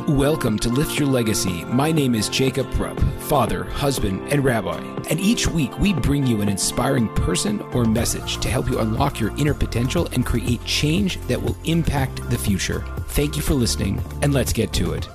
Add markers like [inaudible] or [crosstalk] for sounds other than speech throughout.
Welcome to Lift Your Legacy. My name is Jacob Rupp, father, husband, and rabbi. And each week we bring you an inspiring person or message to help you unlock your inner potential and create change that will impact the future. Thank you for listening, and let's get to it.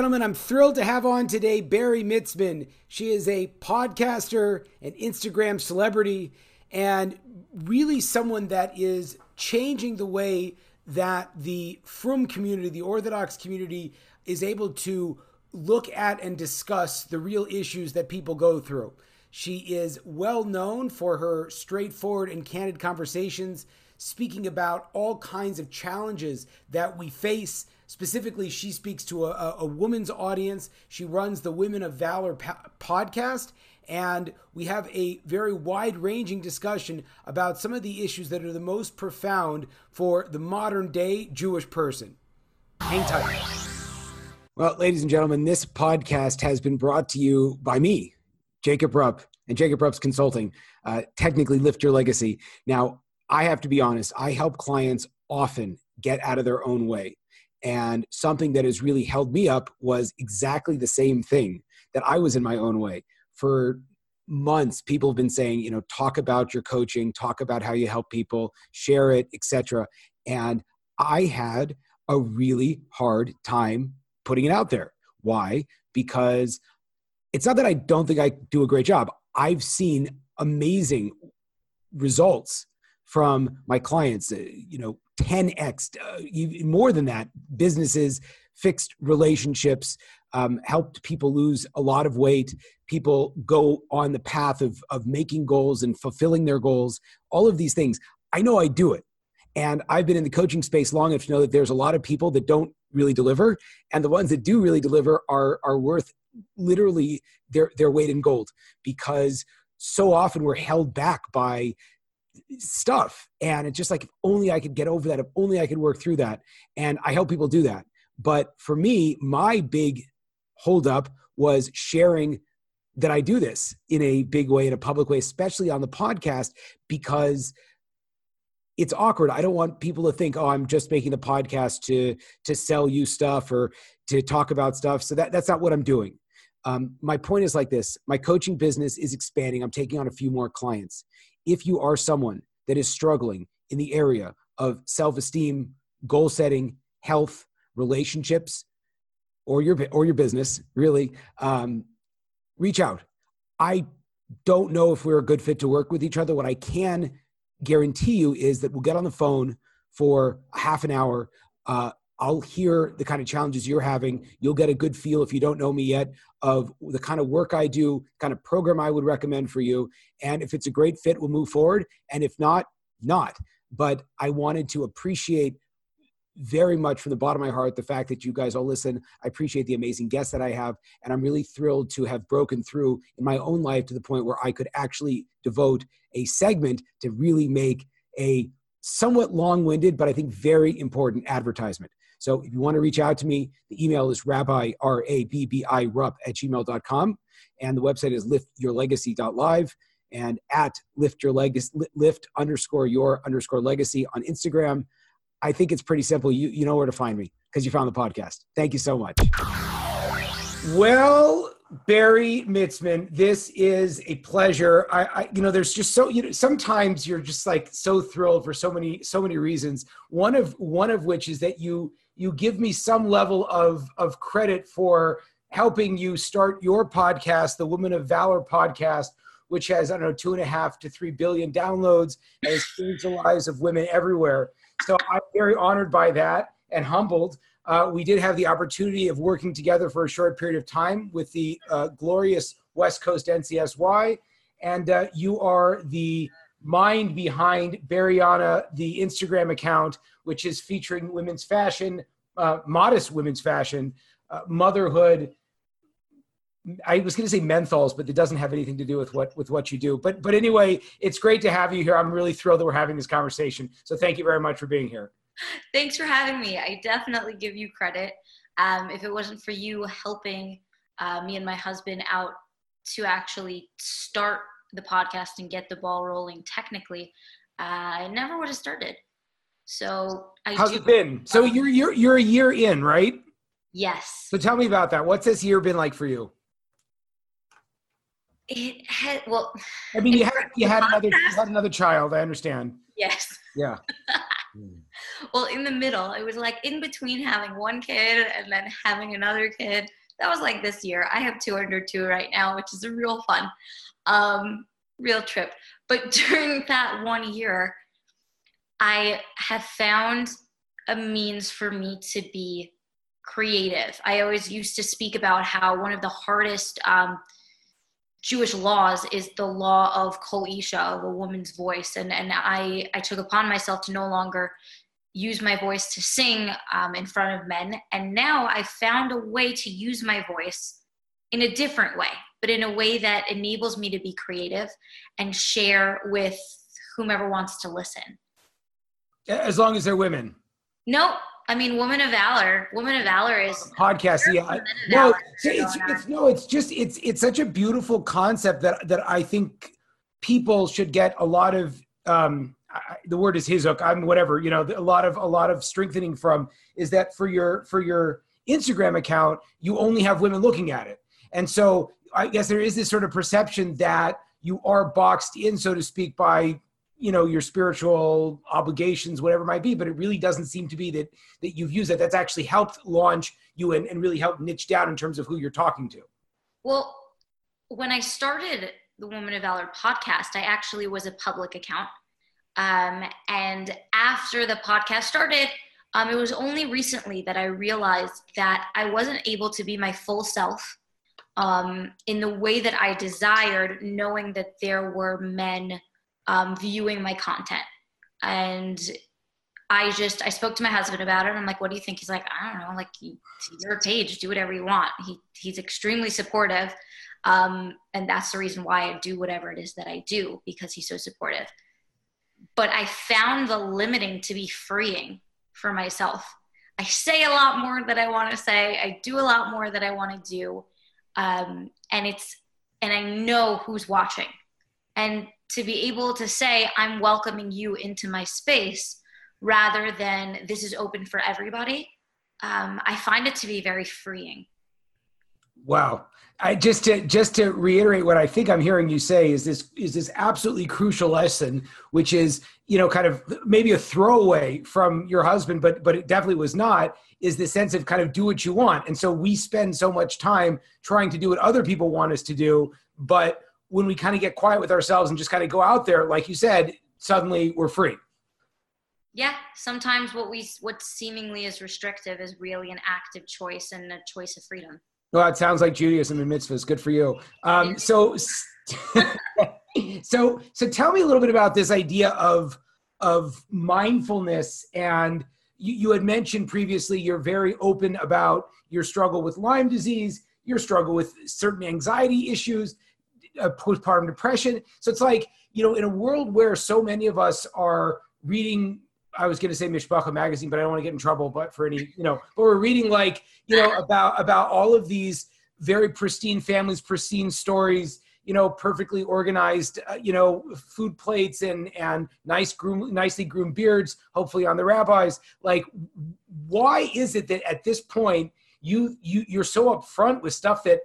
Gentlemen, I'm thrilled to have on today Bari Mitzman. She is a podcaster, an Instagram celebrity, and really someone that is changing the way that the Frum community, the Orthodox community, is able to look at and discuss the real issues that people go through. She is well known for her straightforward and candid conversations, speaking about all kinds of challenges that we face. Specifically, she speaks to a, a woman's audience. She runs the Women of Valor po- podcast, and we have a very wide ranging discussion about some of the issues that are the most profound for the modern day Jewish person. Hang tight. Well, ladies and gentlemen, this podcast has been brought to you by me, Jacob Rupp, and Jacob Rupp's Consulting, uh, technically Lift Your Legacy. Now, I have to be honest, I help clients often get out of their own way. And something that has really held me up was exactly the same thing that I was in my own way for months people have been saying you know talk about your coaching talk about how you help people share it etc and i had a really hard time putting it out there. Why? Because it's not that i don't think i do a great job. I've seen amazing results from my clients uh, you know 10x uh, more than that businesses fixed relationships um, helped people lose a lot of weight people go on the path of, of making goals and fulfilling their goals all of these things. I know i do it. And i've been in the coaching space long enough to know that there's a lot of people that don't really deliver. And the ones that do really deliver are are worth literally their their weight in gold because so often we're held back by stuff. And it's just like if only i could get over that if only i could work through that. And i help people do that. But for me my big holdup was sharing that I do this in a big way, in a public way, especially on the podcast, because it's awkward. I don't want people to think, oh, I'm just making the podcast to to sell you stuff or to talk about stuff. So that, that's not what I'm doing. Um, my point is like this my coaching business is expanding. I'm taking on a few more clients. If you are someone that is struggling in the area of self esteem, goal setting, health, relationships, or your or your business really um, reach out. I don't know if we're a good fit to work with each other. What i can guarantee you is that we'll get on the phone for half an hour. Uh, i'll hear the kind of challenges you're having. You'll get a good feel if you don't know me yet of the kind of work i do kind of program i would recommend for you. And if it's a great fit we'll move forward. And if not not. But i wanted to appreciate very much from the bottom of my heart the fact that you guys all listen. I appreciate the amazing guests that I have, and I'm really thrilled to have broken through in my own life to the point where I could actually devote a segment to really make a somewhat long-winded but I think very important advertisement. So if you want to reach out to me, the email is rabbi, R-A-B-B-I, rupp at gmail.com. And the website is liftyourlegacy.live and at lift your legacy, lift underscore your underscore legacy on Instagram. I think it's pretty simple. You you know where to find me because you found the podcast. Thank you so much. Well, Bari Mitzman, this is a pleasure. I, I, you know, there's just so you know sometimes you're just like so thrilled for so many so many reasons. One of one of which is that you you give me some level of of credit for helping you start your podcast, the Women of Valor podcast, which has I don't know two and a half to three billion downloads and has changed the lives of women everywhere. So I'm very honored by that and humbled. Uh, we did have the opportunity of working together for a short period of time with the uh, glorious West Coast NCSY. And uh, you are the mind behind Bariana, the Instagram account, which is featuring women's fashion, uh, modest women's fashion, uh, motherhood, I was going to say menthols, but it doesn't have anything to do with what with what you do. But but anyway, it's great to have you here. I'm really thrilled that we're having this conversation. So thank you very much for being here. Thanks for having me. I definitely give you credit. Um, if it wasn't for you helping uh, me and my husband out to actually start the podcast and get the ball rolling technically, uh, I never would have started. So I how's do- it been? So you're you're you're a year in, right? Yes. So tell me about that. What's this year been like for you? It had well. I mean, you had you had another you had another child. I understand. Yes. Yeah. [laughs] well, in the middle, it was like in between having one kid and then having another kid. That was like this year. I have two under two right now, which is a real fun, um, real trip. But [laughs] during that one year, I have found a means for me to be creative. I always used to speak about how one of the hardest um, Jewish laws is the law of kol isha, of a woman's voice, and and I I took upon myself to no longer use my voice to sing um, in front of men, and now I found a way to use my voice in a different way, but in a way that enables me to be creative and share with whomever wants to listen. As long as they're women. No, I mean, Woman of Valor. Woman of Valor is podcast. Yeah, no, it's, it's no, it's just it's it's such a beautiful concept that that I think people should get a lot of. Um, I, the word is hizuk. I'm whatever you know. A lot of a lot of strengthening from is that for your for your Instagram account, you only have women looking at it, and so I guess there is this sort of perception that you are boxed in, so to speak, by you know your spiritual obligations whatever it might be but it really doesn't seem to be that that you've used that. That's actually helped launch you and, and really helped niche down in terms of who you're talking to. Well when i started the woman of valor podcast i actually was a public account. Um, and after the podcast started um, it was only recently that i realized that i wasn't able to be my full self um, in the way that i desired knowing that there were men um, viewing my content. And I just I spoke to my husband about it. I'm like, what do you think? He's like, I don't know, like your page, do whatever you want. He he's extremely supportive, um, and that's the reason why I do whatever it is that I do because he's so supportive. But I found the limiting to be freeing for myself. I say a lot more that I want to say. I do a lot more that I want to do, um, and it's and I know who's watching, and to be able to say, I'm welcoming you into my space rather than this is open for everybody, um, I find it to be very freeing. Wow. I just to just to reiterate what I think I'm hearing you say is this is this absolutely crucial lesson, which is you know kind of maybe a throwaway from your husband, but but it definitely was not. Is the sense of kind of do what you want, and so we spend so much time trying to do what other people want us to do, but when we kind of get quiet with ourselves and just kind of go out there, like you said, suddenly we're free. Yeah, sometimes what we what seemingly is restrictive is really an active choice and a choice of freedom. Well, it sounds like Judaism and mitzvahs. Good for you. Um, so, [laughs] so, so, tell me a little bit about this idea of of mindfulness. And you, you had mentioned previously you're very open about your struggle with Lyme disease, your struggle with certain anxiety issues uh, postpartum depression. So it's like, you know, in a world where so many of us are reading, I was going to say Mishpacha magazine, but I don't want to get in trouble, but for any, you know, but we're reading like, you know, about, about all of these very pristine families, pristine stories, you know, perfectly organized, uh, you know, food plates and, and nice groom, nicely groomed beards, hopefully on the rabbis. Like, why is it that at this point you, you, you're so upfront with stuff that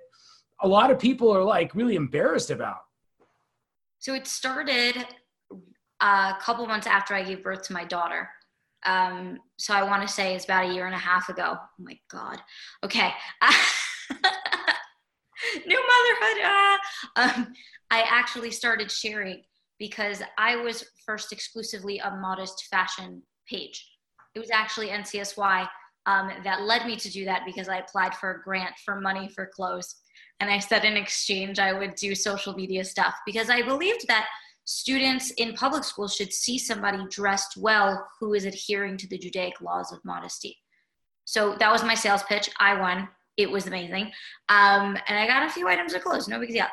a lot of people are like really embarrassed about? So it started a couple months after I gave birth to my daughter. Um, so I want to say it's about a year and a half ago. Oh my God. Okay. [laughs] New motherhood. Ah. Um, I actually started sharing because I was first exclusively a modest fashion page. It was actually NCSY um, that led me to do that because I applied for a grant for money for clothes. And I said in exchange, I would do social media stuff because I believed that students in public school should see somebody dressed well who is adhering to the Judaic laws of modesty. So that was my sales pitch. I won. It was amazing. Um, and I got a few items of clothes, no big deal.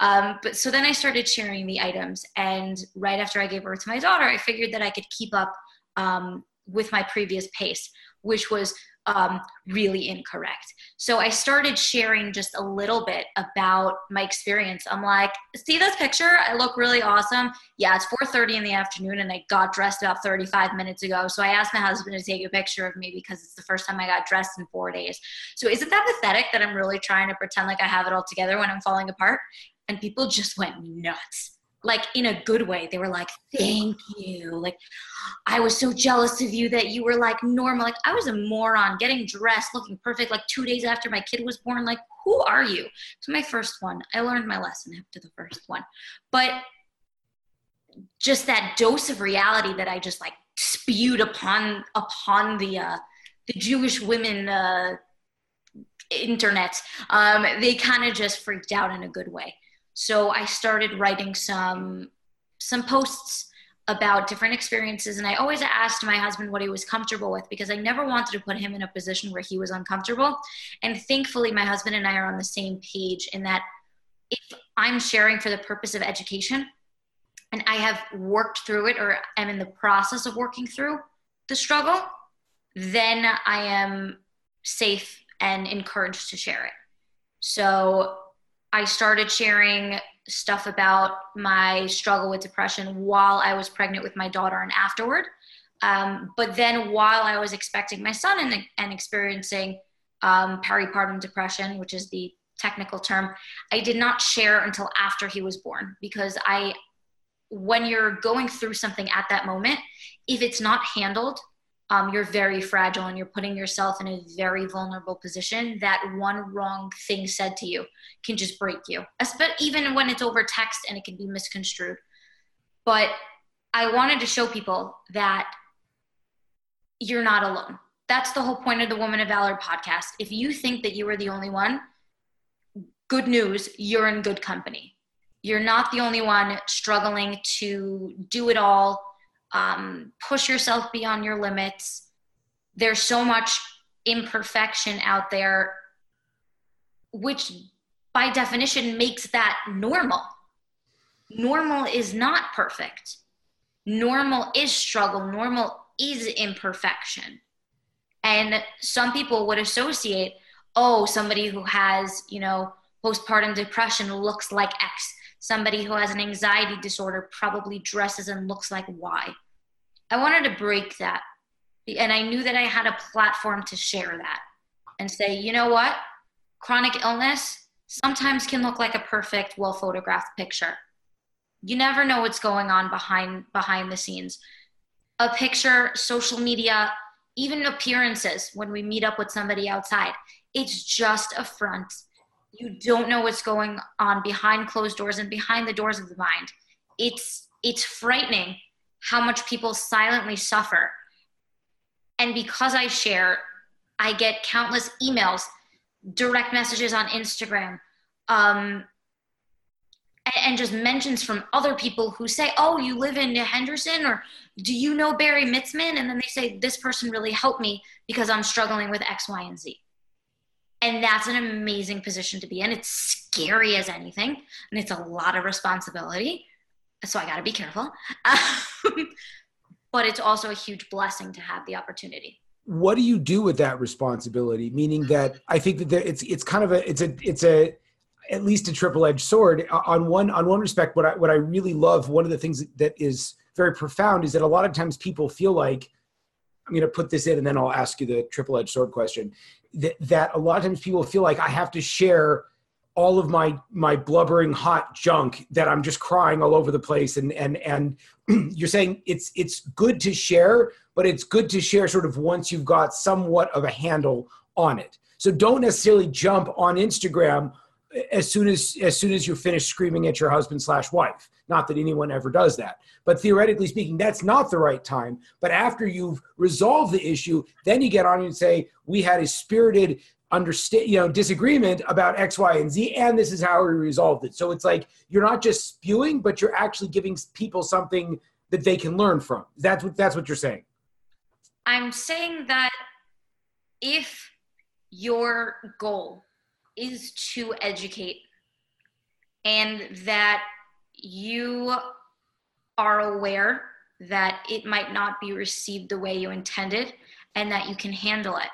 Um, but so then I started sharing the items. And right after I gave birth to my daughter, I figured that I could keep up um, with my previous pace, which was um, really incorrect. So I started sharing just a little bit about my experience. I'm like, see this picture? I look really awesome. Yeah, it's 4:30 in the afternoon, and I got dressed about 35 minutes ago. So I asked my husband to take a picture of me because it's the first time I got dressed in four days. So isn't that pathetic that I'm really trying to pretend like I have it all together when I'm falling apart? And people just went nuts like in a good way. They were like, thank you. Like, I was so jealous of you that you were like normal. Like, I was a moron getting dressed, looking perfect, like two days after my kid was born. Like, who are you? So, my first one, I learned my lesson after the first one. But just that dose of reality that I just like spewed upon upon the uh, the Jewish women uh, internet, um, they kind of just freaked out in a good way. So I started writing some some posts about different experiences and I always asked my husband what he was comfortable with because I never wanted to put him in a position where he was uncomfortable. And thankfully my husband and I are on the same page in that if I'm sharing for the purpose of education and I have worked through it or am in the process of working through the struggle, then I am safe and encouraged to share it. So I started sharing stuff about my struggle with depression while I was pregnant with my daughter and afterward. Um, but then while I was expecting my son and, and experiencing um, peripartum depression, which is the technical term, I did not share until after he was born because I, when you're going through something at that moment, if it's not handled um, you're very fragile and you're putting yourself in a very vulnerable position that one wrong thing said to you can just break you. Even when it's over text and it can be misconstrued. But i wanted to show people that you're not alone. That's the whole point of the woman of valor podcast. If you think that you are the only one good news you're in good company. You're not the only one struggling to do it all um, push yourself beyond your limits. There's so much imperfection out there, which by definition makes that normal. Normal is not perfect. Normal is struggle. Normal is imperfection. And some people would associate, oh, somebody who has, you know, postpartum depression looks like X. Somebody who has an anxiety disorder probably dresses and looks like Y. I wanted to break that. And I knew that I had a platform to share that and say, you know what? Chronic illness sometimes can look like a perfect, well photographed picture. You never know what's going on behind behind the scenes. A picture, social media, even appearances when we meet up with somebody outside, it's just a front. You don't know what's going on behind closed doors and behind the doors of the mind. It's it's frightening how much people silently suffer. And because I share, I get countless emails, direct messages on Instagram, um, and just mentions from other people who say, Oh, you live in Henderson, or do you know Bari Mitzman? And then they say, This person really helped me because I'm struggling with X, Y, and Z. And that's an amazing position to be in. It's scary as anything, and it's a lot of responsibility so I got to be careful. Um, [laughs] but it's also a huge blessing to have the opportunity. What do you do with that responsibility? Meaning that I think that it's it's kind of a it's a it's a at least a triple edged sword. On one on one respect, what I what I really love, one of the things that is very profound is that a lot of times people feel like I'm going to put this in and then I'll ask you the triple edged sword question. That, that a lot of times people feel like I have to share all of my my blubbering hot junk that I'm just crying all over the place. And and and [clears throat] you're saying it's it's good to share but it's good to share sort of once you've got somewhat of a handle on it. So don't necessarily jump on Instagram as soon as as soon as you finish screaming at your husband slash wife. Not that anyone ever does that. But theoretically speaking that's not the right time. But after you've resolved the issue then you get on and say we had a spirited understand you know disagreement about x y and z and this is how we resolved it. So it's like you're not just spewing but you're actually giving people something that they can learn from. That's what that's what you're saying. I'm saying that if your goal is to educate and that you are aware that it might not be received the way you intended and that you can handle it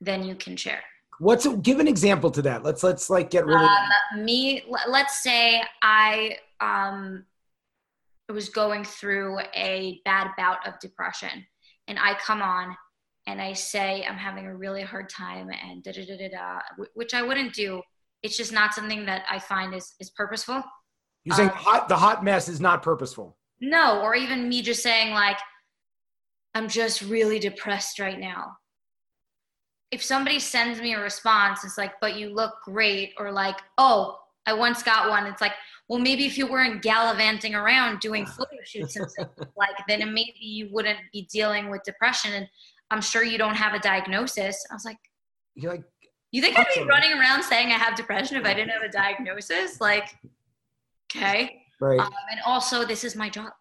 then you can share. What's give an example to that? Let's let's like get really um, me. Let's say I um was going through a bad bout of depression, and I come on and I say I'm having a really hard time and da da da da da, which I wouldn't do. It's just not something that I find is is purposeful. You're saying um, hot, the hot mess is not purposeful. No, or even me just saying like, I'm just really depressed right now. If somebody sends me a response, it's like, but you look great, or like, oh, I once got one. It's like, well, maybe if you weren't gallivanting around doing [laughs] photo shoots and stuff like, then maybe you wouldn't be dealing with depression. And I'm sure you don't have a diagnosis. I was like, you're like, you think I'd be running around saying I have depression if I didn't have a diagnosis? Like, okay. Right. Um, and also, this is my job.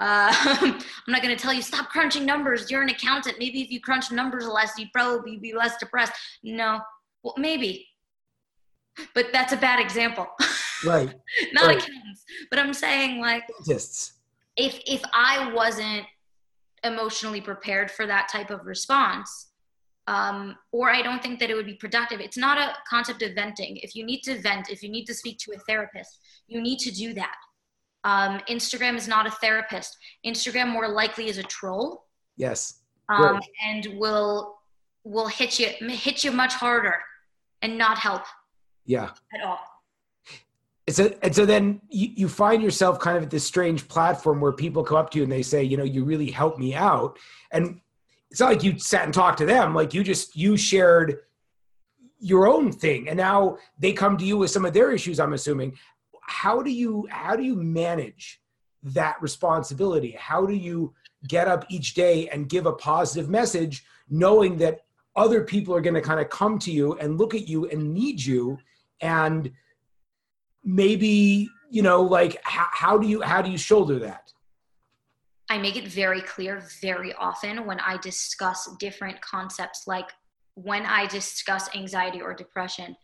Uh, [laughs] I'm not going to tell you stop crunching numbers. You're an accountant. Maybe if you crunch numbers less, you'd probably be less depressed. No, well, maybe, but that's a bad example. [laughs] Right. not right. accountants, but I'm saying like dentists. If if I wasn't emotionally prepared for that type of response, um, or I don't think that it would be productive. It's not a concept of venting. If you need to vent, if you need to speak to a therapist, you need to do that. Um, Instagram is not a therapist. Instagram more likely is a troll. Yes. Um, and will will hit you hit you much harder and not help. Yeah. At all. So, and so then you, you find yourself kind of at this strange platform where people come up to you and they say, you know, you really helped me out. And it's not like you sat and talked to them. Like you just, you shared your own thing. And now they come to you with some of their issues, I'm assuming. How do you, how do you manage that responsibility? How do you get up each day and give a positive message knowing that other people are going to kind of come to you and look at you and need you and maybe you know like how, how do you how do you shoulder that? I make it very clear very often when i discuss different concepts like when i discuss anxiety or depression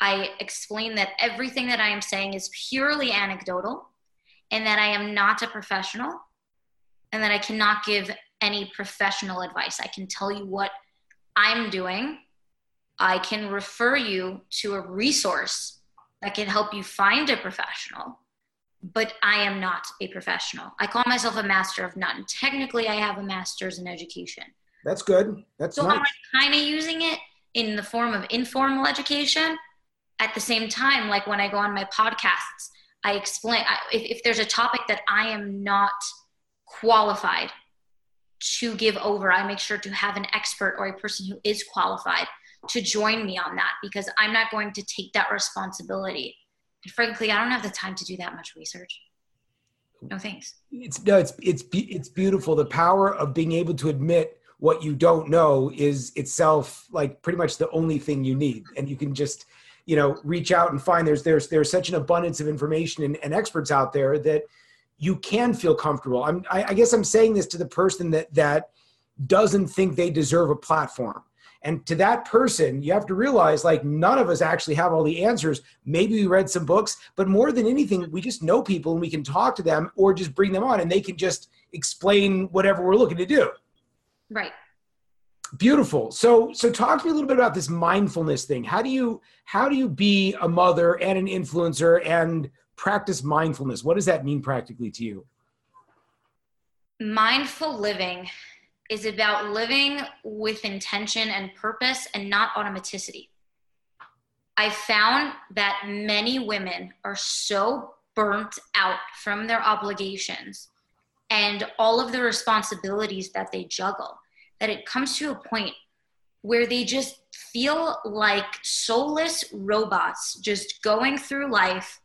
i explain that everything that i am saying is purely anecdotal and that i am not a professional and that i cannot give any professional advice. I can tell you what i'm doing. I can refer you to a resource that can help you find a professional but I am not a professional. I call myself a master of none. Technically, I have a master's in education. That's good. That's so nice. I'm kind of using it in the form of informal education. At the same time, like when I go on my podcasts, I explain I, if, if there's a topic that I am not qualified to give over, I make sure to have an expert or a person who is qualified to join me on that because I'm not going to take that responsibility. And frankly, I don't have the time to do that much research. No thanks. It's no, it's it's it's beautiful. The power of being able to admit what you don't know is itself like pretty much the only thing you need, and you can just you know reach out and find there's there's there's such an abundance of information and, and experts out there that you can feel comfortable. I'm I, I guess I'm saying this to the person that that doesn't think they deserve a platform and to that person, you have to realize like none of us actually have all the answers. Maybe we read some books, but more than anything, we just know people and we can talk to them or just bring them on and they can just explain whatever we're looking to do. Right. Beautiful. So so talk to me a little bit about this mindfulness thing. How do you how do you be a mother and an influencer and practice mindfulness? What does that mean practically to you? Mindful living is about living with intention and purpose and not automaticity. I found that many women are so burnt out from their obligations and all of the responsibilities that they juggle that it comes to a point where they just feel like soulless robots just going through life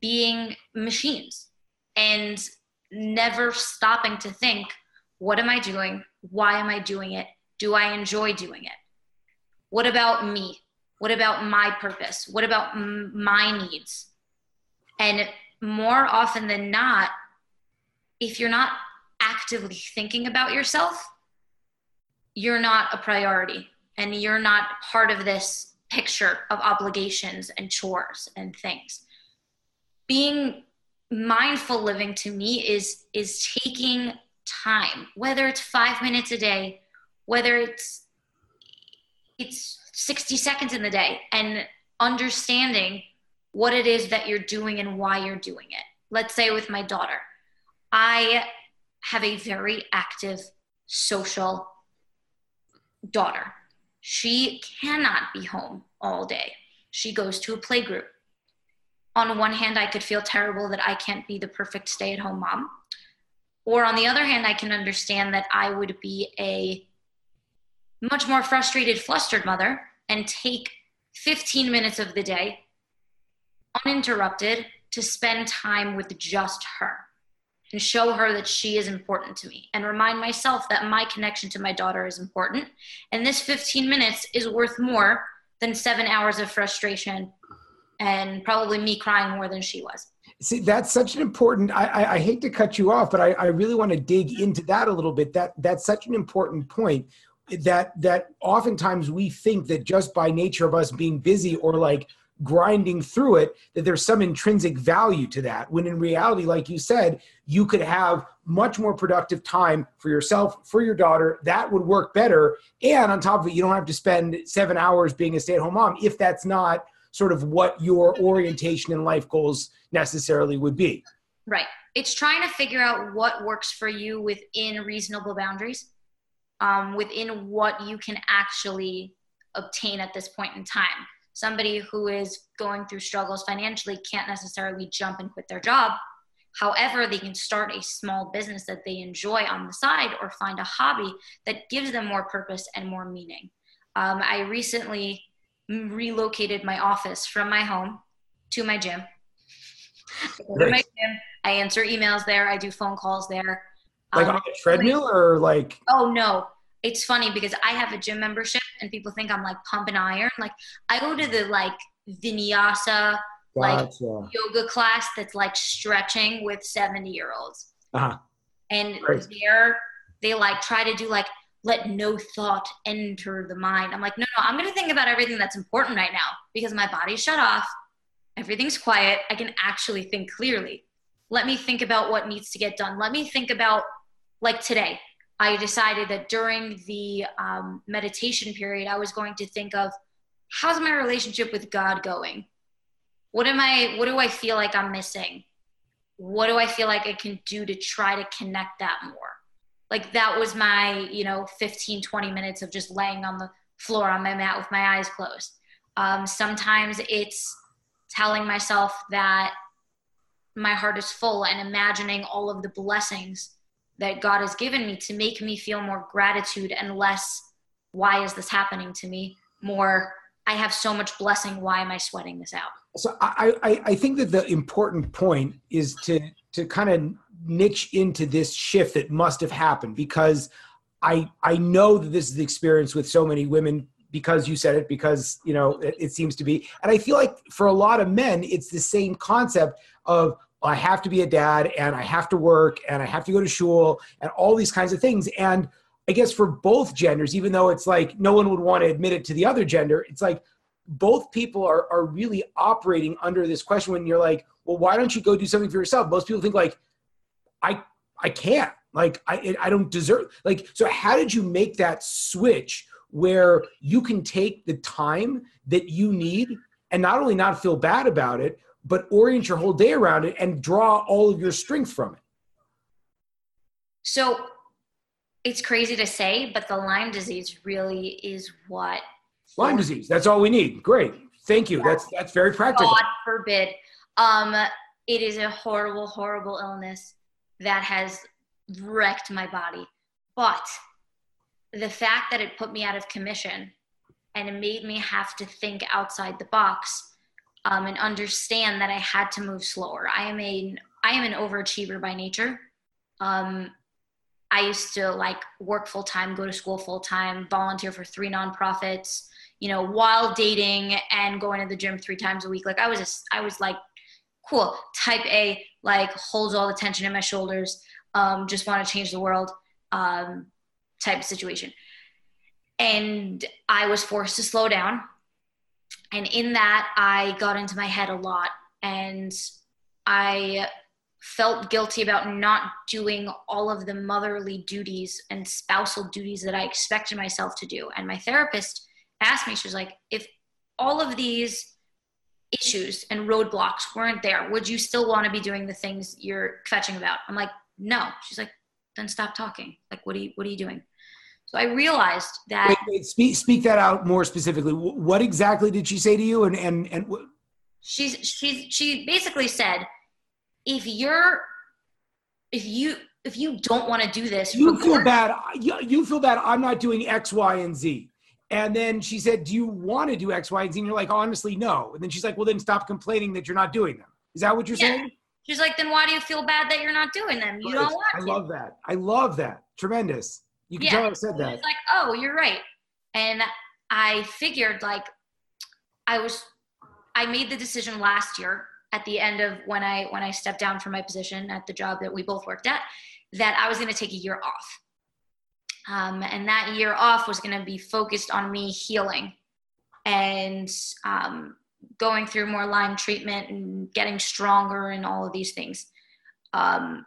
being machines and never stopping to think what am I doing? Why am I doing it? Do I enjoy doing it? What about me? What about my purpose? What about m- my needs? And more often than not, if you're not actively thinking about yourself, you're not a priority and you're not part of this picture of obligations and chores and things. Being mindful living to me is is taking time, whether it's five minutes a day, whether it's it's 60 seconds in the day and understanding what it is that you're doing and why you're doing it. Let's say with my daughter, I have a very active social daughter. She cannot be home all day. She goes to a play group. On one hand, I could feel terrible that I can't be the perfect stay at home mom. Or on the other hand, I can understand that I would be a much more frustrated, flustered mother and take 15 minutes of the day uninterrupted to spend time with just her and show her that she is important to me and remind myself that my connection to my daughter is important. And this 15 minutes is worth more than seven hours of frustration and probably me crying more than she was. See, that's such an important. I, I, I hate to cut you off, but I, I really want to dig into that a little bit. That that's such an important point. That that oftentimes we think that just by nature of us being busy or like grinding through it that there's some intrinsic value to that when in reality like you said you could have much more productive time for yourself for your daughter that would work better and on top of it you don't have to spend seven hours being a stay-at-home mom if that's not sort of what your orientation and life goals necessarily would be right it's trying to figure out what works for you within reasonable boundaries um, within what you can actually obtain at this point in time somebody who is going through struggles financially can't necessarily jump and quit their job. However, they can start a small business that they enjoy on the side or find a hobby that gives them more purpose and more meaning. Um, I recently relocated my office from my home to my gym. I answer emails there. I do phone calls there. Like um, on a treadmill or like? Oh no, it's funny because I have a gym membership and people think I'm like pumping iron. Like I go to the like vinyasa gotcha. like yoga class that's like stretching with 70 year olds. Uh-huh. And they're they like try to do like let no thought enter the mind. I'm like, no, no, I'm gonna think about everything that's important right now because my body's shut off, everything's quiet, I can actually think clearly. Let me think about what needs to get done. Let me think about like today. I decided that during the um, meditation period, I was going to think of how's my relationship with God going? What am I, what do I feel like I'm missing? What do I feel like I can do to try to connect that more? Like that was my, you know, 15, 20 minutes of just laying on the floor on my mat with my eyes closed. Um, sometimes it's telling myself that my heart is full and imagining all of the blessings that God has given me to make me feel more gratitude and less, why is this happening to me? More, I have so much blessing. Why am I sweating this out? So I, I, I think that the important point is to to kind of niche into this shift that must have happened because I I know that this is the experience with so many women because you said it because you know it, it seems to be and I feel like for a lot of men it's the same concept of I have to be a dad and I have to work and I have to go to school and all these kinds of things. And I guess for both genders, even though it's like no one would want to admit it to the other gender, it's like both people are, are really operating under this question when you're like, well, why don't you go do something for yourself? Most people think like, I, I can't, like, I, I don't deserve, like, so how did you make that switch where you can take the time that you need and not only not feel bad about it, but orient your whole day around it and draw all of your strength from it. So it's crazy to say, but the Lyme disease really is what Lyme disease. That's all we need. Great. Thank you. Yeah. That's that's very practical. God forbid. Um, it is a horrible, horrible illness that has wrecked my body. But the fact that it put me out of commission and it made me have to think outside the box um, and understand that I had to move slower. I am a I am an overachiever by nature. Um, I used to like work full time, go to school full time, volunteer for three nonprofits, you know, while dating and going to the gym three times a week. Like I was, a, I was like, cool, type A, like holds all the tension in my shoulders, um, just want to change the world, um, type of situation. And I was forced to slow down and in that i got into my head a lot and i felt guilty about not doing all of the motherly duties and spousal duties that i expected myself to do and my therapist asked me, she was like, if all of these issues and roadblocks weren't there, would you still want to be doing the things you're fetching about? I'm like, no. She's like, then stop talking. Like, what are you, what are you doing? So I realized that. Wait, wait, speak, speak that out more specifically. What exactly did she say to you? And, and, and what? She's, she's, she basically said, if you're, if you, if you don't want to do this, you feel bad. You, you feel bad. I'm not doing X, Y, and Z. And then she said, Do you want to do X, Y, and Z? And you're like, Honestly, no. And then she's like, Well, then stop complaining that you're not doing them. Is that what you're yeah. saying? She's like, Then why do you feel bad that you're not doing them? You right. don't want I love that. I love that. Tremendous. You can yeah. tell I said that. It's like, Oh, you're right. And I figured, like, I was, I made the decision last year at the end of when I when I stepped down from my position at the job that we both worked at that I was going to take a year off. Um, and that year off was going to be focused on me healing and um, going through more Lyme treatment and getting stronger and all of these things. Um,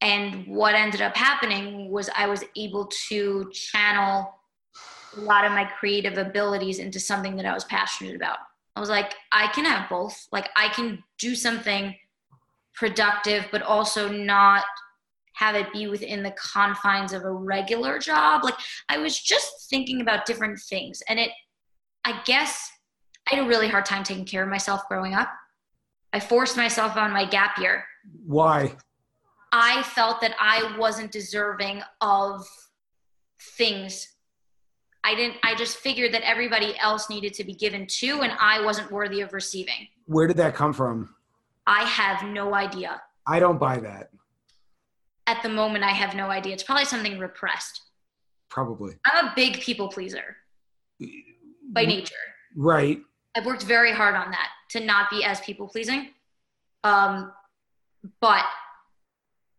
and what ended up happening was I was able to channel a lot of my creative abilities into something that I was passionate about. I was like, I can have both. Like, I can do something productive, but also not have it be within the confines of a regular job. Like I was just thinking about different things. And it, I guess I had a really hard time taking care of myself growing up. I forced myself on my gap year. Why? I felt that I wasn't deserving of things. I didn't, I just figured that everybody else needed to be given to, and I wasn't worthy of receiving. Where did that come from? I have no idea. I don't buy that at the moment i have no idea it's probably something repressed probably i'm a big people pleaser by nature right i've worked very hard on that to not be as people pleasing um but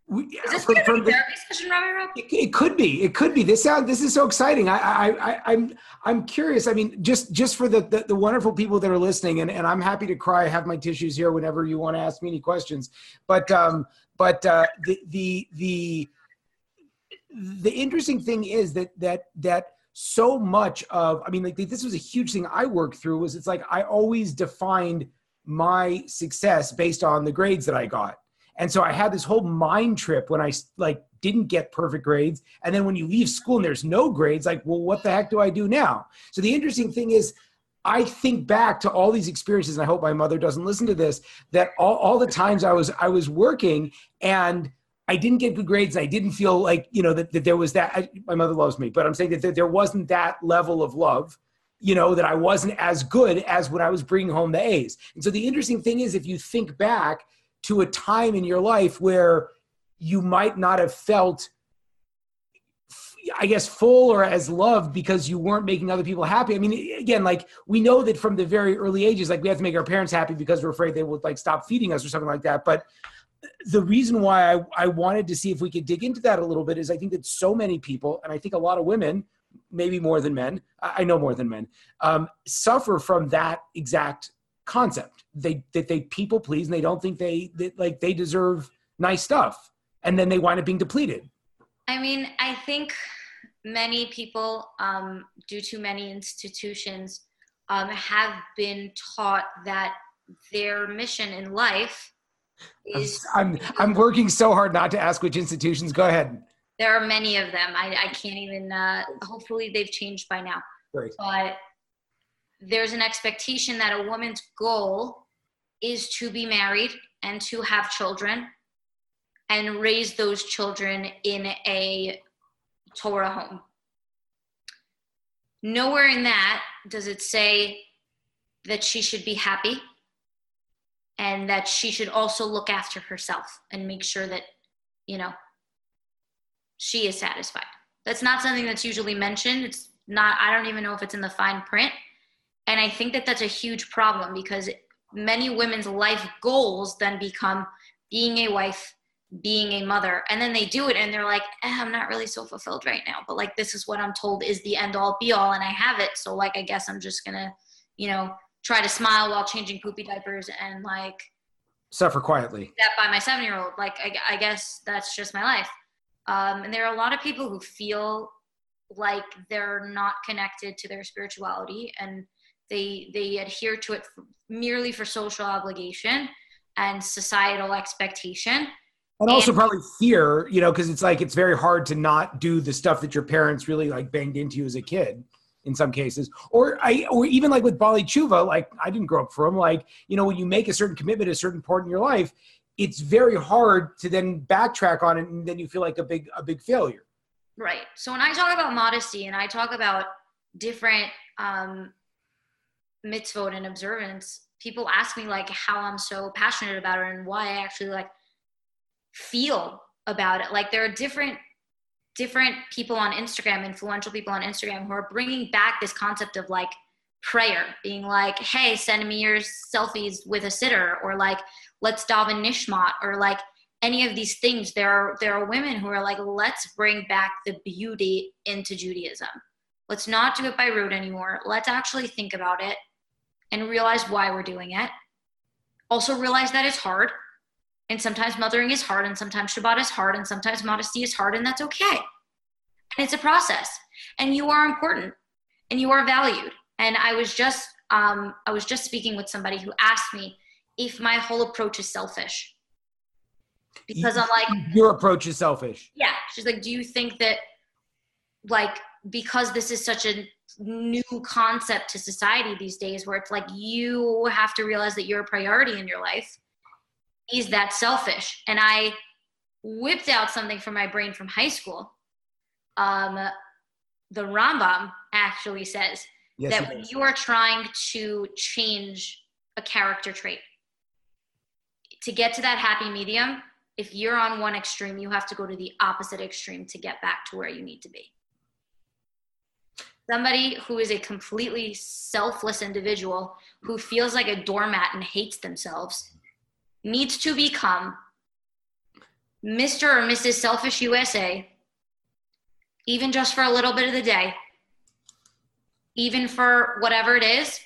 we, is this from, from the, session, it, it, could be. It could be. This sound. This is so exciting. I, I, I, I'm, I'm curious. I mean, just, just for the, the, the wonderful people that are listening, and, and I'm happy to cry. I have my tissues here whenever you want to ask me any questions. But, um, but uh, the the the the interesting thing is that that that so much of I mean like this was a huge thing I worked through was it's like I always defined my success based on the grades that I got. And so I had this whole mind trip when I like didn't get perfect grades and then when you leave school and there's no grades like well what the heck do I do now? So the interesting thing is I think back to all these experiences, and I hope my mother doesn't listen to this. That all, all the times I was I was working and I didn't get good grades, I didn't feel like you know that, that there was that. I, my mother loves me, but I'm saying that, that there wasn't that level of love. You know that I wasn't as good as when I was bringing home the A's. And so the interesting thing is, if you think back to a time in your life where you might not have felt I guess full or as loved because you weren't making other people happy. I mean, again, like we know that from the very early ages, like we have to make our parents happy because we're afraid they will like stop feeding us or something like that. But the reason why I, I wanted to see if we could dig into that a little bit is I think that so many people, and I think a lot of women, maybe more than men, I know more than men, um, suffer from that exact concept. They that they people please and they don't think they that like they deserve nice stuff, and then they wind up being depleted. I mean, I think many people, um, due to many institutions, um, have been taught that their mission in life is. I'm, I'm working so hard not to ask which institutions. Go ahead. There are many of them. I, I can't even, uh, hopefully, they've changed by now. Right. But there's an expectation that a woman's goal is to be married and to have children and raise those children in a Torah home. Nowhere in that does it say that she should be happy and that she should also look after herself and make sure that, you know, she is satisfied. That's not something that's usually mentioned. It's not, I don't even know if it's in the fine print. And I think that that's a huge problem because many women's life goals then become being a wife, being a mother and then they do it and they're like eh, i'm not really so fulfilled right now but like this is what i'm told is the end all be all and i have it so like i guess i'm just gonna you know try to smile while changing poopy diapers and like suffer quietly. that by my seven year old like I, I, guess that's just my life. Um, and there are a lot of people who feel like they're not connected to their spirituality and they they adhere to it merely for social obligation and societal expectation. And also and, probably fear you know because it's like it's very hard to not do the stuff that your parents really like banged into you as a kid in some cases. Or i or even like with baal teshuva like i didn't grow up for from like you know when you make a certain commitment a certain part in your life it's very hard to then backtrack on it and then you feel like a big a big failure. Right. So when i talk about modesty and i talk about different um mitzvot and observance people ask me like how i'm so passionate about it and why i actually like feel about it. Like there are different different people on instagram influential people on instagram who are bringing back this concept of like prayer being like hey send me your selfies with a siddur, or like let's daven nishmat or like any of these things there are there are women who are like let's bring back the beauty into judaism let's not do it by rote anymore let's actually think about it and realize why we're doing it. Also, realize that it's hard. And sometimes mothering is hard, and sometimes Shabbat is hard, and sometimes modesty is hard, and that's okay. And it's a process. And you are important and you are valued. And I was just um, I was just speaking with somebody who asked me if my whole approach is selfish. Because I'm like your approach is selfish. Yeah. She's like, do you think that like because this is such a new concept to society these days where it's like you have to realize that you're a priority in your life is that selfish. And i whipped out something from my brain from high school. Um, the rambam actually says yes, that when you are trying to change a character trait to get to that happy medium if you're on one extreme you have to go to the opposite extreme to get back to where you need to be. Somebody who is a completely selfless individual who feels like a doormat and hates themselves needs to become Mr. or Mrs. Selfish USA, even just for a little bit of the day, even for whatever it is,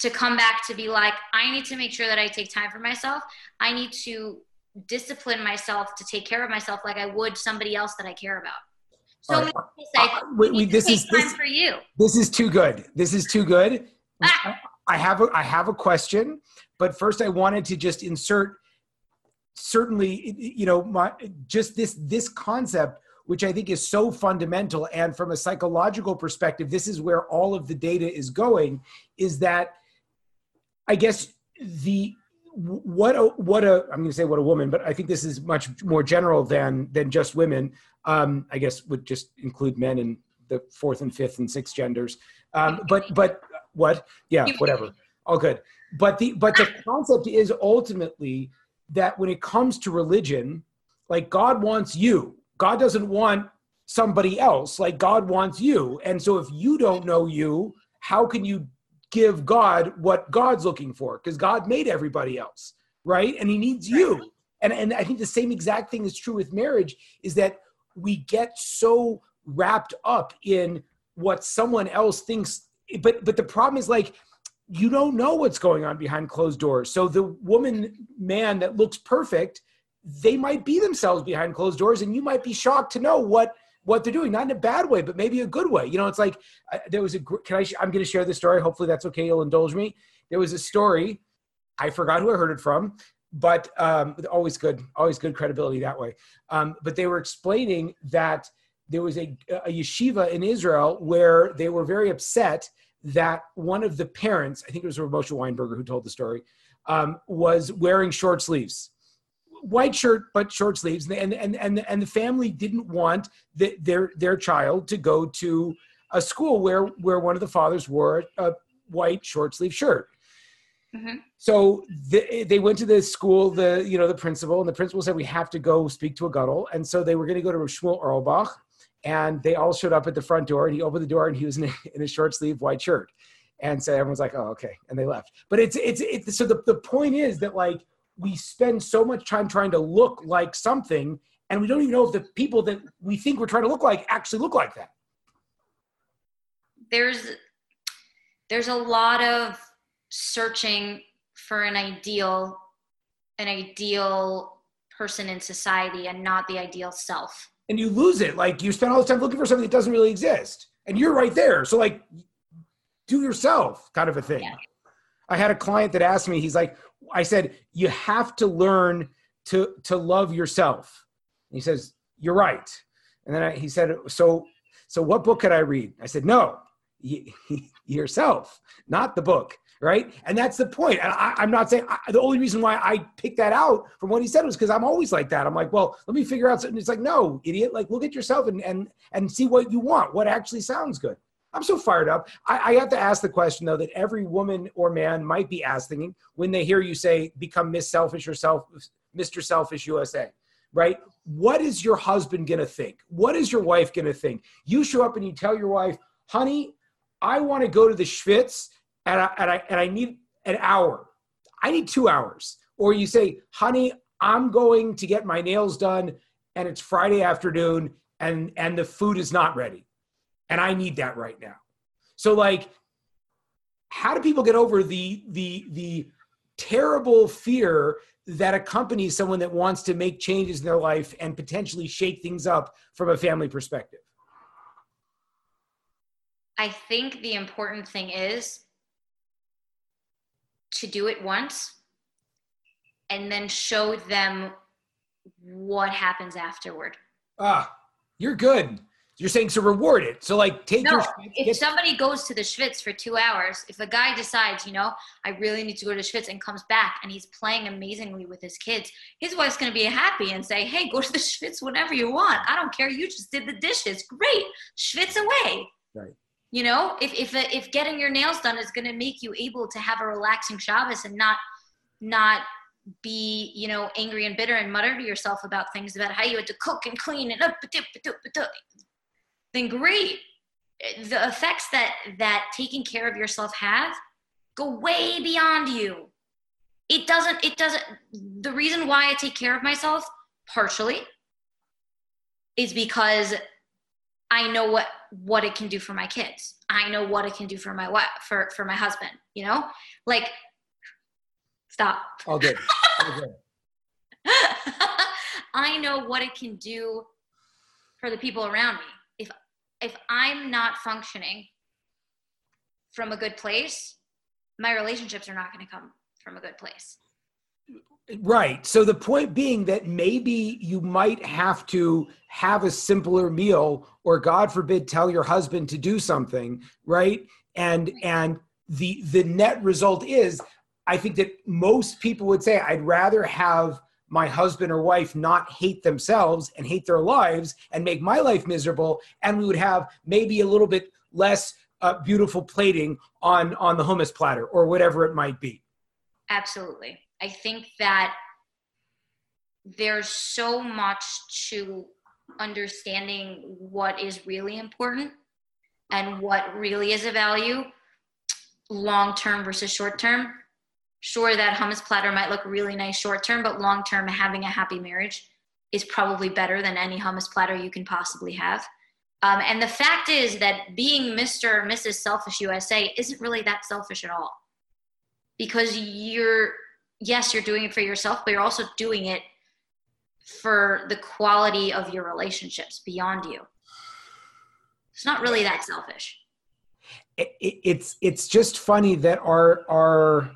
to come back to be like, I need to make sure that I take time for myself. I need to discipline myself to take care of myself like I would somebody else that I care about. So right. say, uh, we, we, this is this, for you. This is too good. This is too good. [laughs] Ah. I have a I have a question, but first I wanted to just insert certainly you know my just this this concept which I think is so fundamental. And from a psychological perspective this is where all of the data is going is that I guess the what a what a i'm going to say what a woman but i think this is much more general than than just women. Um i guess would just include men in the fourth and fifth and sixth genders. Um but but what? Yeah whatever. all good. But the but the concept is ultimately that when it comes to religion like god wants you. God doesn't want somebody else. Like god wants you. And so if you don't know you how can you give God what God's looking for? Because God made everybody else, right? And He needs you. And, and I think the same exact thing is true with marriage is that we get so wrapped up in what someone else thinks. But but the problem is like you don't know what's going on behind closed doors. So the woman, man that looks perfect, they might be themselves behind closed doors, and you might be shocked to know what what they're doing, not in a bad way, but maybe a good way. You know, it's like uh, there was a. Can I? I'm going to share this story. Hopefully, that's okay. You'll indulge me. There was a story. I forgot who I heard it from, but um, always good, always good credibility that way. Um, but they were explaining that there was a, a yeshiva in Israel where they were very upset that one of the parents, I think it was Moshe Weinberger who told the story, um, was wearing short sleeves. White shirt but short sleeves. And and and and the family didn't want the, their their child to go to a school where where one of the fathers wore a white short sleeve shirt. Mm-hmm. so the, they went to the school the you know the principal and the principal said we have to go speak to a gadol and so they were going to go to Shmuel Auerbach and they all showed up at the front door and he opened the door and he was in a, in a short sleeve white shirt. And so everyone's like oh okay and they left. But it's it's it's so the, the point is that like we spend so much time trying to look like something and we don't even know if the people that we think we're trying to look like actually look like that. There's there's a lot of searching for an ideal an ideal person in society and not the ideal self and you lose it. Like you spend all this time looking for something that doesn't really exist, and you're right there. So like, do yourself kind of a thing. Yeah. I had a client that asked me. He's like, I said, you have to learn to to love yourself. he says, you're right. And then I, he said, so so what book could I read? I said, no, [laughs] yourself, not the book right? And that's the point. And I, am not saying I, the only reason why I picked that out from what he said was because I'm always like that. I'm like, well, let me figure out something. It's like, no, idiot. Like, look at yourself and and and see what you want. What actually sounds good. I'm so fired up. I, I have to ask the question though that every woman or man might be asking when they hear you say become Miss Selfish yourself, Mr. Selfish USA, right? What is your husband gonna think? What is your wife gonna think? You show up and you tell your wife, honey, I want to go to the Schwitz and I, and I, and I need an hour. I need two hours. Or you say, honey, I'm going to get my nails done and it's Friday afternoon and, and the food is not ready. And I need that right now. So like, how do people get over the, the, the terrible fear that accompanies someone that wants to make changes in their life and potentially shake things up from a family perspective? I think the important thing is to do it once and then show them what happens afterward. Ah, you're good. You're saying to reward it. So like take no, your if get- somebody goes to the Schwitz for two hours, if a guy decides, you know, I really need to go to Schwitz and comes back and he's playing amazingly with his kids, his wife's gonna be happy and say, Hey, go to the [laughs] Schwitz whenever you want. I don't care. You just did the dishes. Great. Schwitz away. Right you know if if if getting your nails done is going to make you able to have a relaxing Shabbos and not not be you know angry and bitter and mutter to yourself about things about how you had to cook and clean and up then great. The effects that that taking care of yourself have go way beyond you. It doesn't it doesn't the reason why i take care of myself partially is because I know what what it can do for my kids. I know what it can do for my wife, for for my husband. You know, like stop. All good. All good. [laughs] I know what it can do for the people around me. If if I'm not functioning from a good place, my relationships are not going to come from a good place. Right. So the point being that maybe you might have to have a simpler meal or God forbid tell your husband to do something, right? And and the the net result is I think that most people would say I'd rather have my husband or wife not hate themselves and hate their lives and make my life miserable and we would have maybe a little bit less uh, beautiful plating on on the hummus platter or whatever it might be. Absolutely. I think that there's so much to understanding what is really important and what really is a value long term versus short term. Sure, that hummus platter might look really nice short term, but long term, having a happy marriage is probably better than any hummus platter you can possibly have. Um, and the fact is that being Mr. or Mrs. Selfish USA isn't really that selfish at all because you're yes, you're doing it for yourself, but you're also doing it for the quality of your relationships beyond you. It's not really that selfish. It, it, it's it's just funny that our our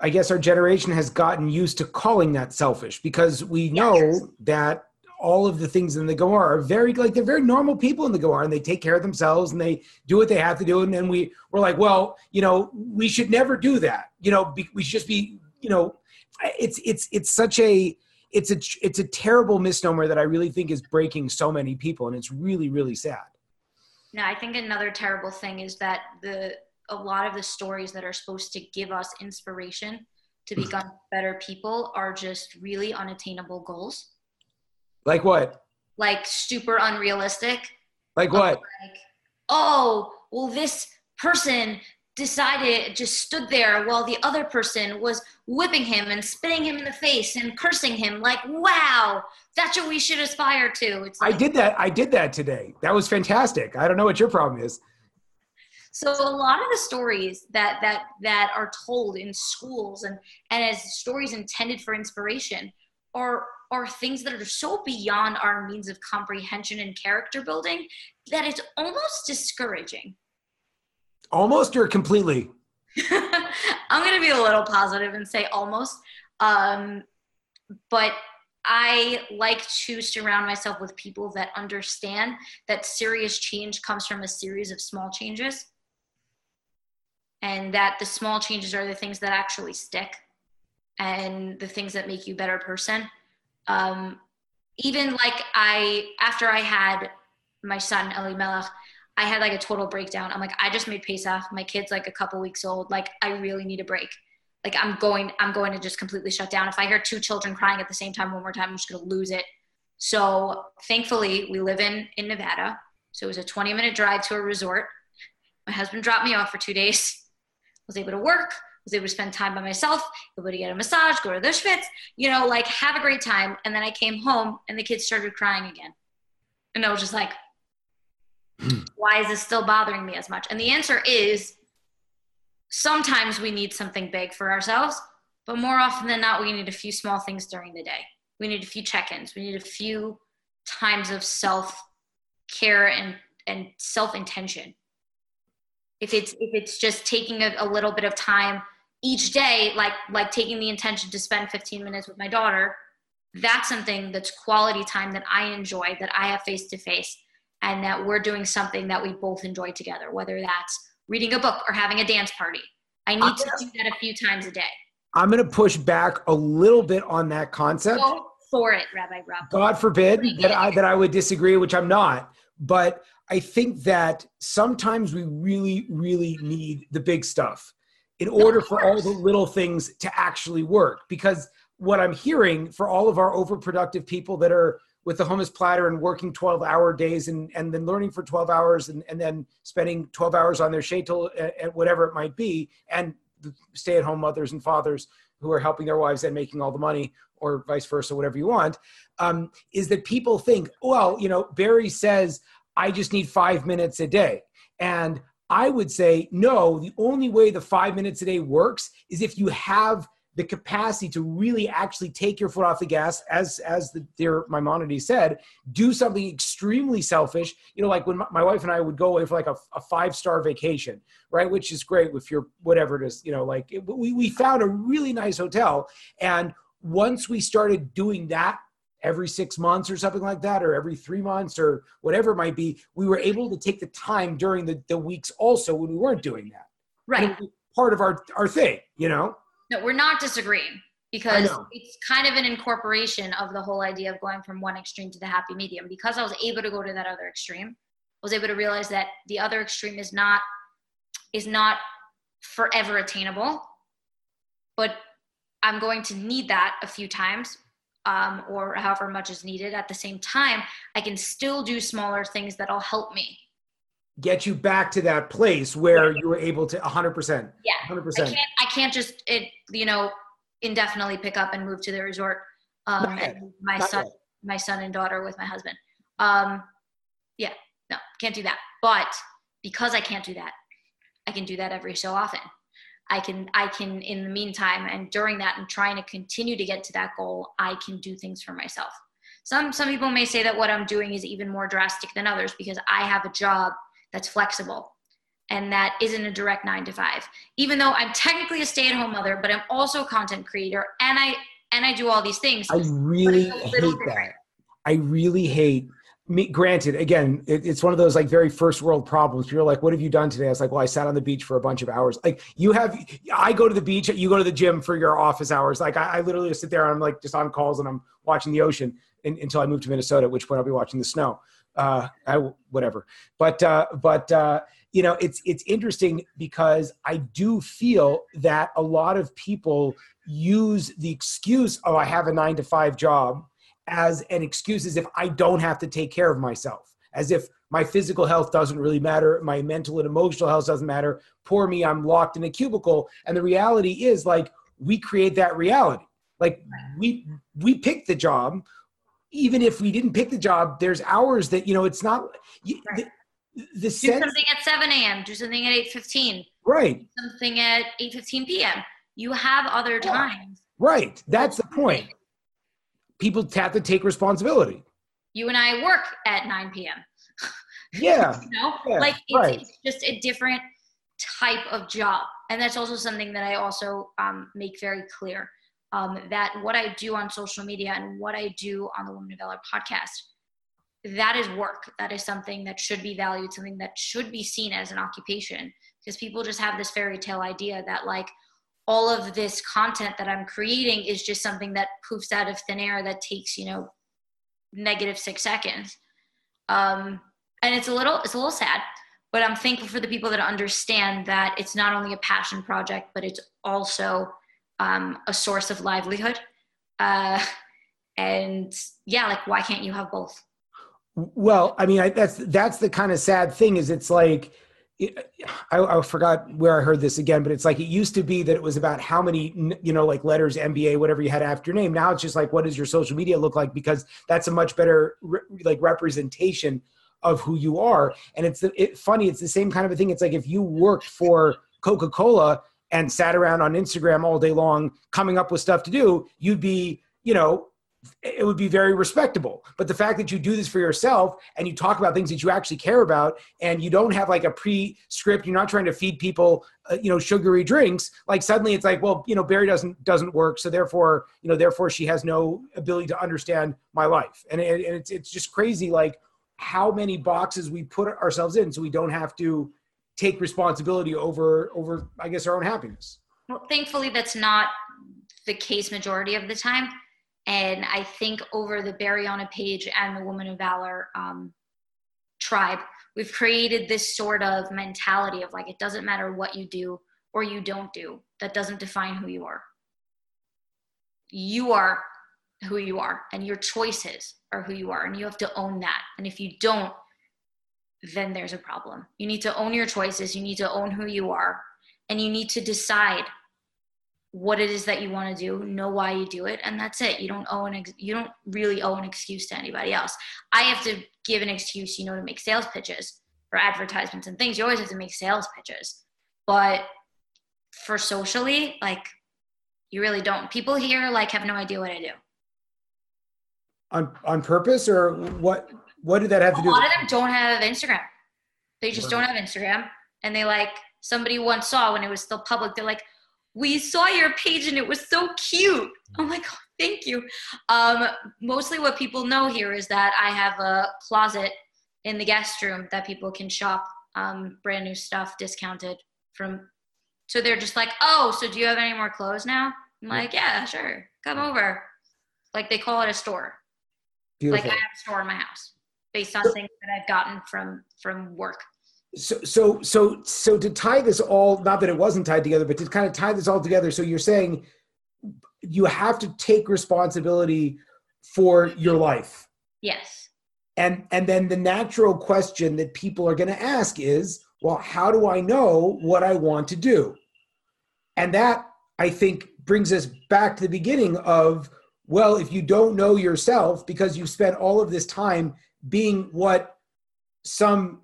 I guess our generation has gotten used to calling that selfish because we know yes. that all of the things in the Gemara are very like they're very normal people in the Gemara and they take care of themselves and they do what they have to do and then we we're like well you know we should never do that you know be, we should just be you know, it's it's it's such a it's a it's a terrible misnomer that I really think is breaking so many people, and it's really really sad. No, I think another terrible thing is that the a lot of the stories that are supposed to give us inspiration to mm. become better people are just really unattainable goals. Like what? Like super unrealistic. Like what? Like, oh, well, this person decided just stood there while the other person was whipping him and spitting him in the face and cursing him like wow that's what we should aspire to it's like, i did that i did that today that was fantastic i don't know what your problem is so a lot of the stories that that that are told in schools and and as stories intended for inspiration are are things that are so beyond our means of comprehension and character building that it's almost discouraging. Almost or completely? I'm going to be a little positive and say almost. Um, but I like to surround myself with people that understand that serious change comes from a series of small changes and that the small changes are the things that actually stick and the things that make you a better person. Um, even like I, after I had my son, Eli Melech, I had like a total breakdown. I'm like, I just made Pesach. My kid's like a couple weeks old. Like, I really need a break. Like, I'm going, I'm going to just completely shut down. If I hear two children crying at the same time one more time, I'm just going to lose it. So thankfully, we live in in Nevada. So it was a 20 minute drive to a resort. My husband dropped me off for two days [laughs] was able to work, was able to spend time by myself, able to get a massage, go to the Schwitz, you know, like have a great time. And then I came home and the kids started crying again. And I was just like, why is this still bothering me as much? And the answer is sometimes we need something big for ourselves, but more often than not, we need a few small things during the day. We need a few check ins, we need a few times of self care and, and self intention if it's if it's just taking a, a little bit of time each day like like taking the intention to spend 15 minutes with my daughter that's something that's quality time that i enjoy that i have face to face and that we're doing something that we both enjoy together whether that's reading a book or having a dance party. I need to do that a few times a day. I'm going to push back a little bit on that concept. Go for it rabbi rob god forbid that i that i would disagree which i'm not but I think that sometimes we really, really need the big stuff in order for all the little things to actually work. Because what I'm hearing for all of our overproductive people that are with the hummus platter and working 12 hour days and, and then learning for 12 hours and, and then spending 12 hours on their shaitel and whatever it might be, and stay at home mothers and fathers who are helping their wives and making all the money or vice versa, whatever you want, um, is that people think, well, you know, Bari says, I just need five minutes a day. And I would say, no, the only way the five minutes a day works is if you have the capacity to really actually take your foot off the gas, as as the dear Maimonides said, do something extremely selfish. You know, like when my wife and I would go away for like a, a five star vacation, right? Which is great if you're whatever it is. You know, like it, we we found a really nice hotel, and once we started doing that every six months or something like that, or every three months or whatever it might be, we were able to take the time during the, the weeks also when we weren't doing that. Right. Part of our, our thing, you know? No, we're not disagreeing because it's kind of an incorporation of the whole idea of going from one extreme to the happy medium. Because I was able to go to that other extreme, I was able to realize that the other extreme is not is not forever attainable, but I'm going to need that a few times um, or however much is needed. At the same time, I can still do smaller things that'll help me get you back to that place where you were able to 100%. Yeah. 100%. I can't, I can't just, it, you know, indefinitely pick up and move to the resort. Um, my Not son, yet. my son and daughter with my husband. Um, yeah, no, can't do that. But because I can't do that, I can do that every so often. I can I can in the meantime and during that and trying to continue to get to that goal, I can do things for myself. Some some people may say that what I'm doing is even more drastic than others because I have a job that's flexible and that isn't a direct 9 to 5. Even though I'm technically a stay-at-home mother, but I'm also a content creator and I and I do all these things. I really hate different. that. I really hate me, granted, again, it, it's one of those like very first world problems. You're like, what have you done today? I was like, well, I sat on the beach for a bunch of hours. Like you have, I go to the beach, you go to the gym for your office hours. Like I, I literally just sit there and I'm like just on calls and I'm watching the ocean in, until I move to Minnesota, at which point I'll be watching the snow. Uh, I, whatever. But, uh, but, uh, you know, it's, it's interesting because I do feel that a lot of people use the excuse, oh, I have a nine to five job as an excuse as if I don't have to take care of myself, as if my physical health doesn't really matter, my mental and emotional health doesn't matter. Poor me, I'm locked in a cubicle. And the reality is like we create that reality. Like we we pick the job. Even if we didn't pick the job, there's hours that you know it's not. Right. The, the do something at 7 a.m. Do something at 8:15. Right. something at 8:15 p.m. You have other times. Right. That's the point people have to take responsibility. You and I work at 9 p.m. [laughs] Yeah. you know, yeah, like it's, right. it's just a different type of job, and that's also something that I also um, make very clear. Um, that what I do on social media and what I do on the Women of Valor podcast, that is work. That is something that should be valued, something that should be seen as an occupation. Because people just have this fairy tale idea that like all of this content that I'm creating is just something that poofs out of thin air that takes, you know, negative six seconds. Um, and it's a little, it's a little sad, but I'm thankful for the people that understand that it's not only a passion project, but it's also um, a source of livelihood. Uh, and yeah, like why can't you have both? Well, I mean, I, that's that's the kind of sad thing is it's like I, I, forgot where I heard this again, but it's like it used to be that it was about how many, you know, like letters, MBA, whatever you had after your name. Now it's just like, what does your social media look like? Because that's a much better re- like representation of who you are. And it's it, funny. It's the same kind of a thing. It's like if you worked for Coca Cola and sat around on Instagram all day long coming up with stuff to do, you'd be, you know, it would be very respectable. But the fact that you do this for yourself and you talk about things that you actually care about and you don't have like a pre-script, you're not trying to feed people, uh, you know, sugary drinks. Like suddenly it's like, well, you know, Bari doesn't doesn't work, so therefore, you know, therefore she has no ability to understand my life. And, it, and it's it's just crazy, like how many boxes we put ourselves in, so we don't have to take responsibility over over I guess our own happiness. Well, thankfully, that's not the case majority of the time and I think over the Bariana page and the Woman of Valor um, tribe, we've created this sort of mentality of like, it doesn't matter what you do or you don't do, that doesn't define who you are. You are who you are, and your choices are who you are, and you have to own that. And if you don't, then there's a problem. You need to own your choices, you need to own who you are, and you need to decide what it is that you want to do, know why you do it, and that's it. You don't owe an ex- you don't really owe an excuse to anybody else. I have to give an excuse, you know, to make sales pitches for advertisements and things. You always have to make sales pitches, but for socially, like you really don't. People here like have no idea what I do. On on purpose or what? What did that have to do? A lot of them don't have Instagram. They just don't have Instagram, and they like somebody once saw when it was still public. They're like we saw your page and it was so cute. I'm like, oh, thank you. Um, mostly what people know here is that I have a closet in the guest room that people can shop um, brand new stuff discounted from. So they're just like, oh, so do you have any more clothes now? I'm like, yeah, sure. Come over. Like they call it a store. Beautiful. Like I have a store in my house based on things that I've gotten from from work. So so so so to tie this all not that it wasn't tied together but to kind of tie this all together so you're saying you have to take responsibility for your life. Yes. And and then the natural question that people are going to ask is well how do i know what i want to do? And that i think brings us back to the beginning of well if you don't know yourself because you've spent all of this time being what some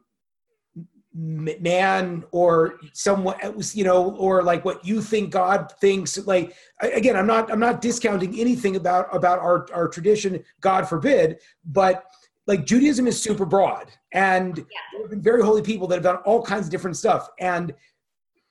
man or someone was you know or like what you think god thinks like again i'm not i'm not discounting anything about about our our tradition god forbid but like judaism is super broad and yeah. there have been very holy people that have done all kinds of different stuff and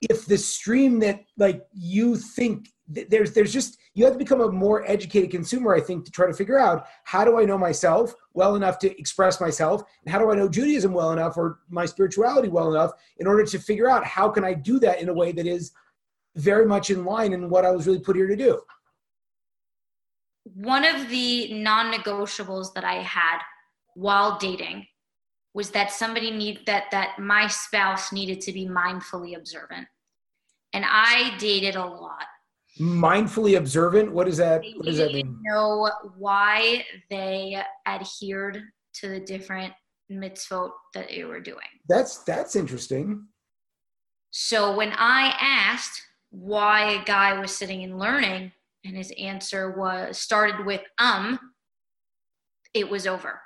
if the stream that like you think there's there's just you have to become a more educated consumer i think to try to figure out how do i know myself well enough to express myself? And how do i know judaism well enough or my spirituality well enough in order to figure out how can i do that in a way that is very much in line in what i was really put here to do? One of the non-negotiables that i had while dating was that somebody need that that my spouse needed to be mindfully observant. And i dated a lot mindfully observant? What does that what does that mean? know why they adhered to the different mitzvot that they were doing. That's that's interesting. So when i asked why a guy was sitting and learning and his answer was started with um it was over